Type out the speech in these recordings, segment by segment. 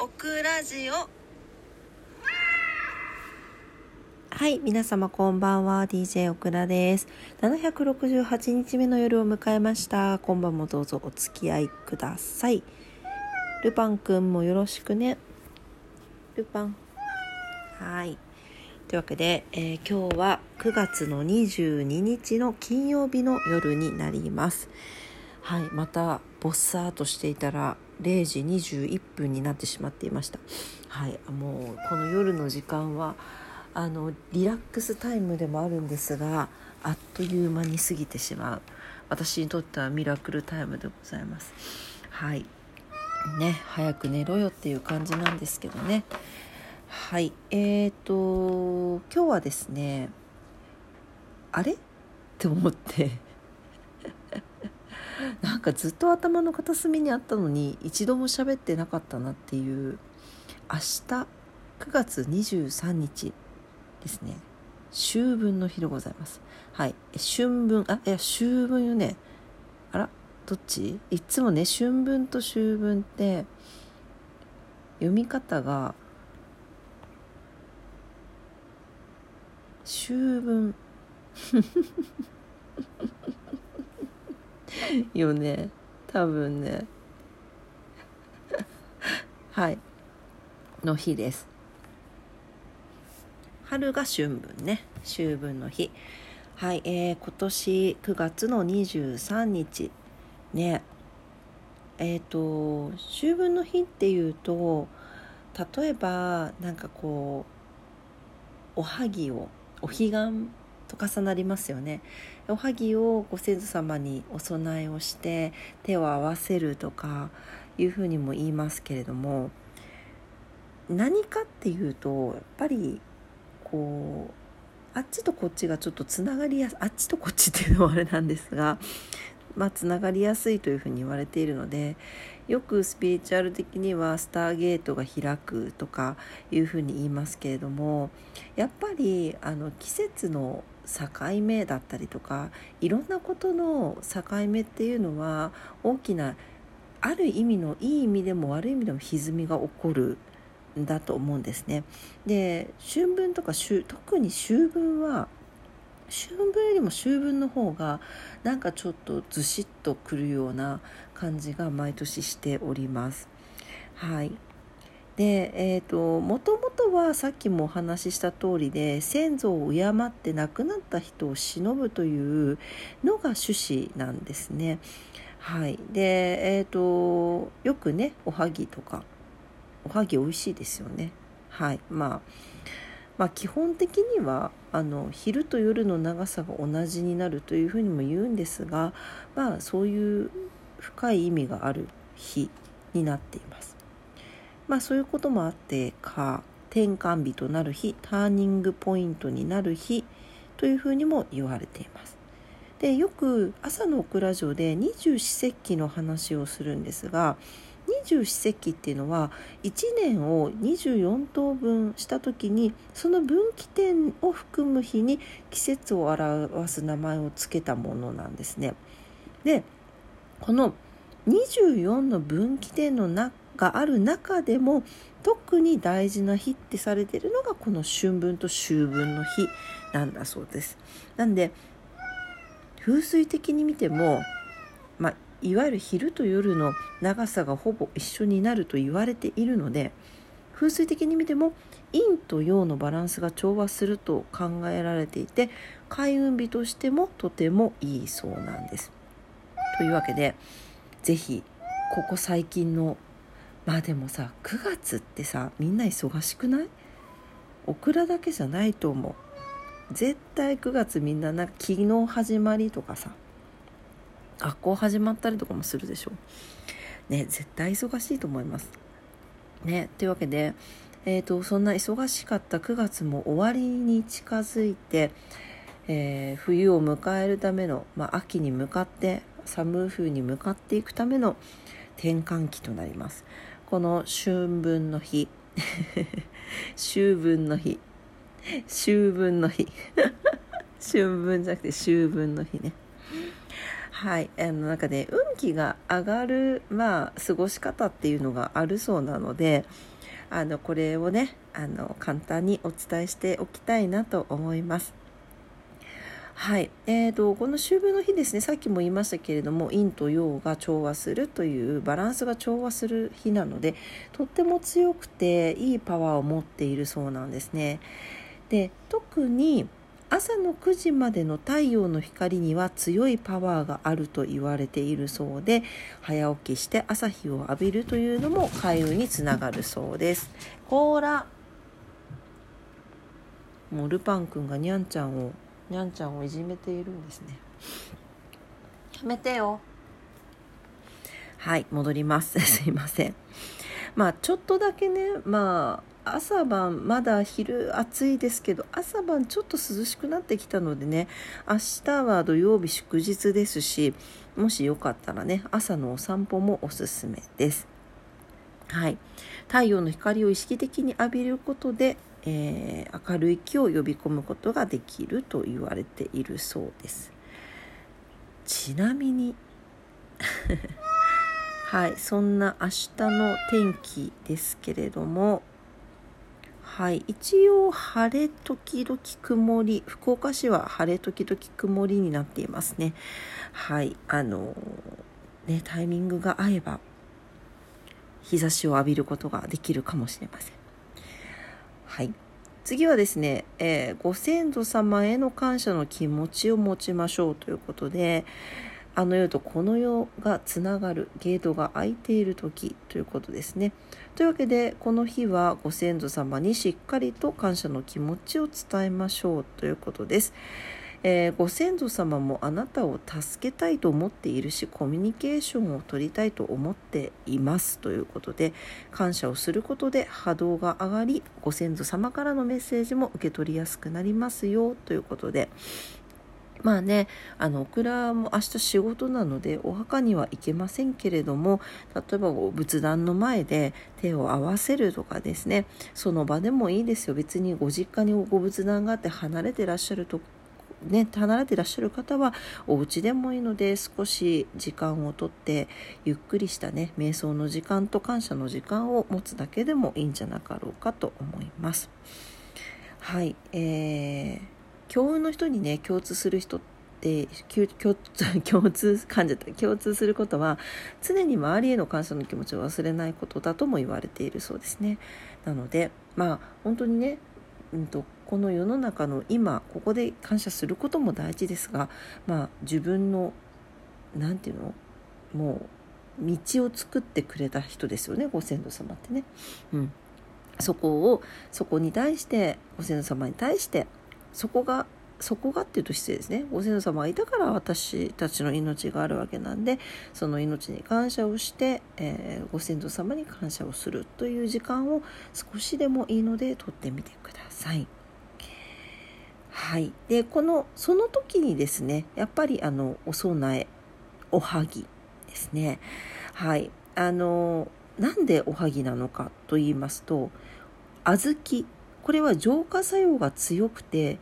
オクラジオはい、皆様こんばんは。DJ オクラです。768日目の夜を迎えました。今晩もどうぞお付き合いください。ルパンくんもよろしくね。ルパン。はい。というわけで、えー今日は9月の22日の金曜日の夜になります。はい、またボッサーとしていたら0時21分になってしまっていました。はい、もうこの夜の時間はあのリラックスタイムでもあるんですがあっという間に過ぎてしまう。私にとってはミラクルタイムでございます。はい。ね早く寝ろよっていう感じなんですけどね。はい。えーと今日はですねあれ？って思って。なんかずっと頭の片隅にあったのに一度も喋ってなかったなっていう明日9月23日ですね。秋分の日でございます。はい。春分あいや秋分よね。あらどっち？いつもね春分と秋分って読み方が秋分。よね。多分ね。はい。の日です。春が春分ね。秋分の日。はい、えー、今年9月の23日。ね。えっ、と秋分の日っていうと例えばなんかこうおはぎをお彼岸と重なりますよね。おはぎをご先祖様にお供えをして手を合わせるとかいうふうにも言いますけれども何かっていうとやっぱりこうあっちとこっちがちょっとつながりやすあっちとこっちっていうのはあれなんですがまあつながりやすいというふうに言われているのでよくスピリチュアル的にはスターゲートが開くとかいうふうに言いますけれどもやっぱりあの季節の境目だったりとかいろんなことの境目っていうのは大きなある意味のいい意味でも悪い意味でも歪みが起こるんだと思うんですね。で春分とか特に秋分は秋分よりも秋分の方がなんかちょっとずしっとくるような感じが毎年しております。はいでえーと、もともとはさっきもお話しした通りで先祖を敬って亡くなった人を偲ぶというのが趣旨なんですね。はい、で、えーとよくねおはぎとかおはぎ美味しいですよね。はいまあまあ、基本的にはあの昼と夜の長さが同じになるというふうにも言うんですが、まあ、そういう深い意味がある日になっています。まあ、そういうこともあってか転換日となる日ターニングポイントになる日というふうにも言われています。でよく朝のオクラ城で二十四節気の話をするんですが二十四節気っていうのは1年を24等分した時にその分岐点を含む日に季節を表す名前を付けたものなんですね。でこの24の分岐点の中がある中でも特に大事な日ってされてるのがこの春分と秋分の日なんだそうです。なんで風水的に見ても、まあ、いわゆる昼と夜の長さがほぼ一緒になると言われているので風水的に見ても陰と陽のバランスが調和すると考えられていて開運日としてもとてもいいそうなんです。というわけで是非ここ最近のまあでもさ9月ってさみんな忙しくない？オクラだけじゃないと思う。絶対9月みんななんか昨日始まりとかさ学校始まったりとかもするでしょ。ね絶対忙しいと思います。ねというわけでえーと、そんな忙しかった9月も終わりに近づいて、えー、冬を迎えるための、まあ、秋に向かって寒い冬に向かっていくための転換期となります。この春 分の日。秋分の日。秋分の日。春分じゃなくて秋分の日ね。はい。あのなんかね運気が上がるまあ過ごし方っていうのがあるそうなのであのこれをねあの簡単にお伝えしておきたいなと思います。はい、えーと、この秋分の日ですねさっきも言いましたけれども陰と陽が調和するというバランスが調和する日なのでとっても強くていいパワーを持っているそうなんですね。で特に朝の9時までの太陽の光には強いパワーがあると言われているそうで早起きして朝日を浴びるというのも開運につながるそうです。こーらもうルパンくんがにゃんちゃんをにゃんちゃんをいじめているんですね。やめてよ。はい戻ります。すいません。まあちょっとだけねまあ朝晩まだ昼暑いですけど朝晩ちょっと涼しくなってきたのでね明日は土曜日祝日ですしもしよかったらね朝のお散歩もおすすめです。はい。太陽の光を意識的に浴びることでえー、明るい気を呼び込むことができると言われているそうです。ちなみに はいそんな明日の天気ですけれどもはい一応晴れ時々曇り福岡市は晴れ時々曇りになっていますね。はいあのねタイミングが合えば日差しを浴びることができるかもしれません。はい。次はですね、えー、ご先祖様への感謝の気持ちを持ちましょうということで、あの世とこの世がつながるゲートが開いている時ということですね。というわけでこの日はご先祖様にしっかりと感謝の気持ちを伝えましょうということです。えー、ご先祖様もあなたを助けたいと思っているしコミュニケーションを取りたいと思っていますということで感謝をすることで波動が上がりご先祖様からのメッセージも受け取りやすくなりますよということでまあね、あの、オクラも明日仕事なのでお墓には行けませんけれども、例えば仏壇の前で手を合わせるとかですね、その場でもいいですよ。別にご実家にご仏壇があって離れてらっしゃるとね、離れていらっしゃる方はお家でもいいので少し時間をとってゆっくりしたね瞑想の時間と感謝の時間を持つだけでもいいんじゃなかろうかと思います。はい、えー、共運の人にね共通する人って共 共通感じた共通することは常に周りへの感謝の気持ちを忘れないことだとも言われているそうですね。なのでまあ本当にねうんと、この世の中の今ここで感謝することも大事ですが、まあ、自分の何て言うの？もう道を作ってくれた人ですよねご先祖様ってね。うん、そこをそこに対してご先祖様に対してそこがそこがっていうと失礼ですね。ご先祖様がいたから私たちの命があるわけなんでその命に感謝をして、えー、ご先祖様に感謝をするという時間を少しでもいいのでとってみてください。はい、でこのその時にですねやっぱりあのお供えおはぎですね。はい。あのなんでおはぎなのかと言いますと小豆。これは浄化作用が強くて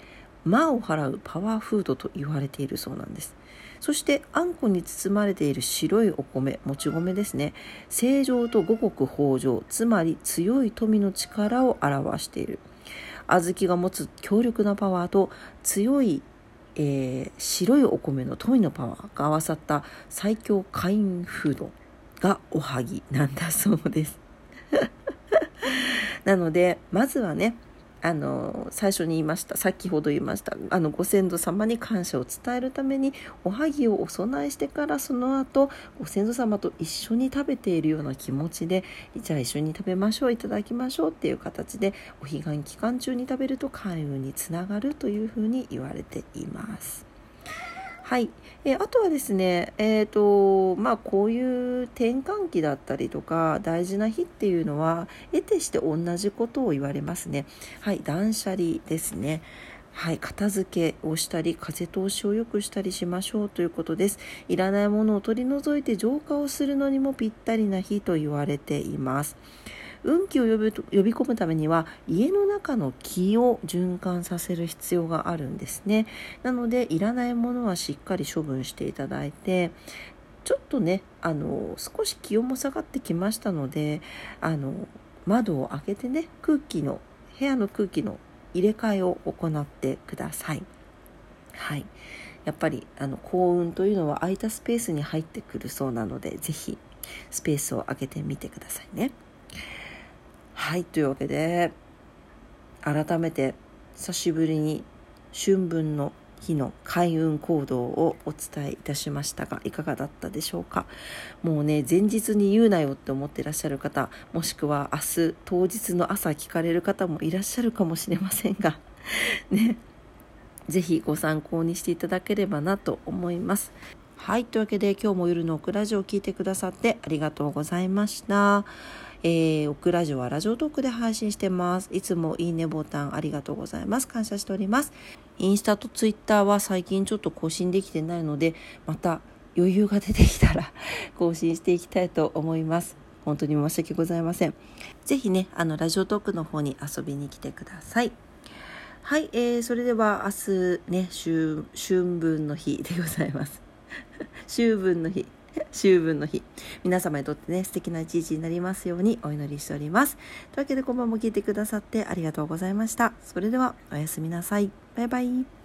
魔を払うパワーフードと言われているそうなんです。そしてあんこに包まれている白いお米もち米ですね。正常と五穀豊穣つまり強い富の力を表している。小豆が持つ強力なパワーと強い、えー、白いお米の富のパワーが合わさった最強会員フードがおはぎなんだそうです。なのでまずはねあの最初に言いました先ほど言いましたあのご先祖様に感謝を伝えるためにおはぎをお供えしてからその後ご先祖様と一緒に食べているような気持ちでじゃあ一緒に食べましょういただきましょうっていう形でお彼岸期間中に食べると開運につながるというふうに言われています。はい、え、あとはですね、えーとまあ、こういう転換期だったりとか大事な日っていうのは得てして同じことを言われますね。はい、断捨離ですね。はい、片付けをしたり風通しを良くしたりしましょうということです。いらないものを取り除いて浄化をするのにもぴったりな日と言われています。運気を呼び呼び込むためには家の中の気を循環させる必要があるんですねなのでいらないものはしっかり処分していただいてちょっとねあの少し気温も下がってきましたのであの窓を開けてね空気の部屋の空気の入れ替えを行ってください。はい、やっぱりあの幸運というのは空いたスペースに入ってくるそうなので是非スペースを空けてみてくださいね。はいというわけで改めて久しぶりに春分の日の開運行動をお伝えいたしましたがいかがだったでしょうか？もうね前日に言うなよって思ってらっしゃる方もしくは明日当日の朝聞かれる方もいらっしゃるかもしれませんが ね是非ご参考にしていただければなと思いますはいというわけで今日も夜のオクラジオを聞いてくださってありがとうございました。えー、オクラジオはラジオトークで配信してます。いつもいいねボタンありがとうございます。感謝しております。インスタとツイッターは最近ちょっと更新できてないので、また余裕が出てきたら 更新していきたいと思います。本当に申し訳ございません。ぜひね、あの、ラジオトークの方に遊びに来てください。はい、えー、それでは明日ね、春、春分の日でございます。秋分の日。秋分の日。皆様にとってね素敵な一日になりますようにお祈りしております。というわけで今晩も聞いてくださってありがとうございました。それではおやすみなさい。バイバイ。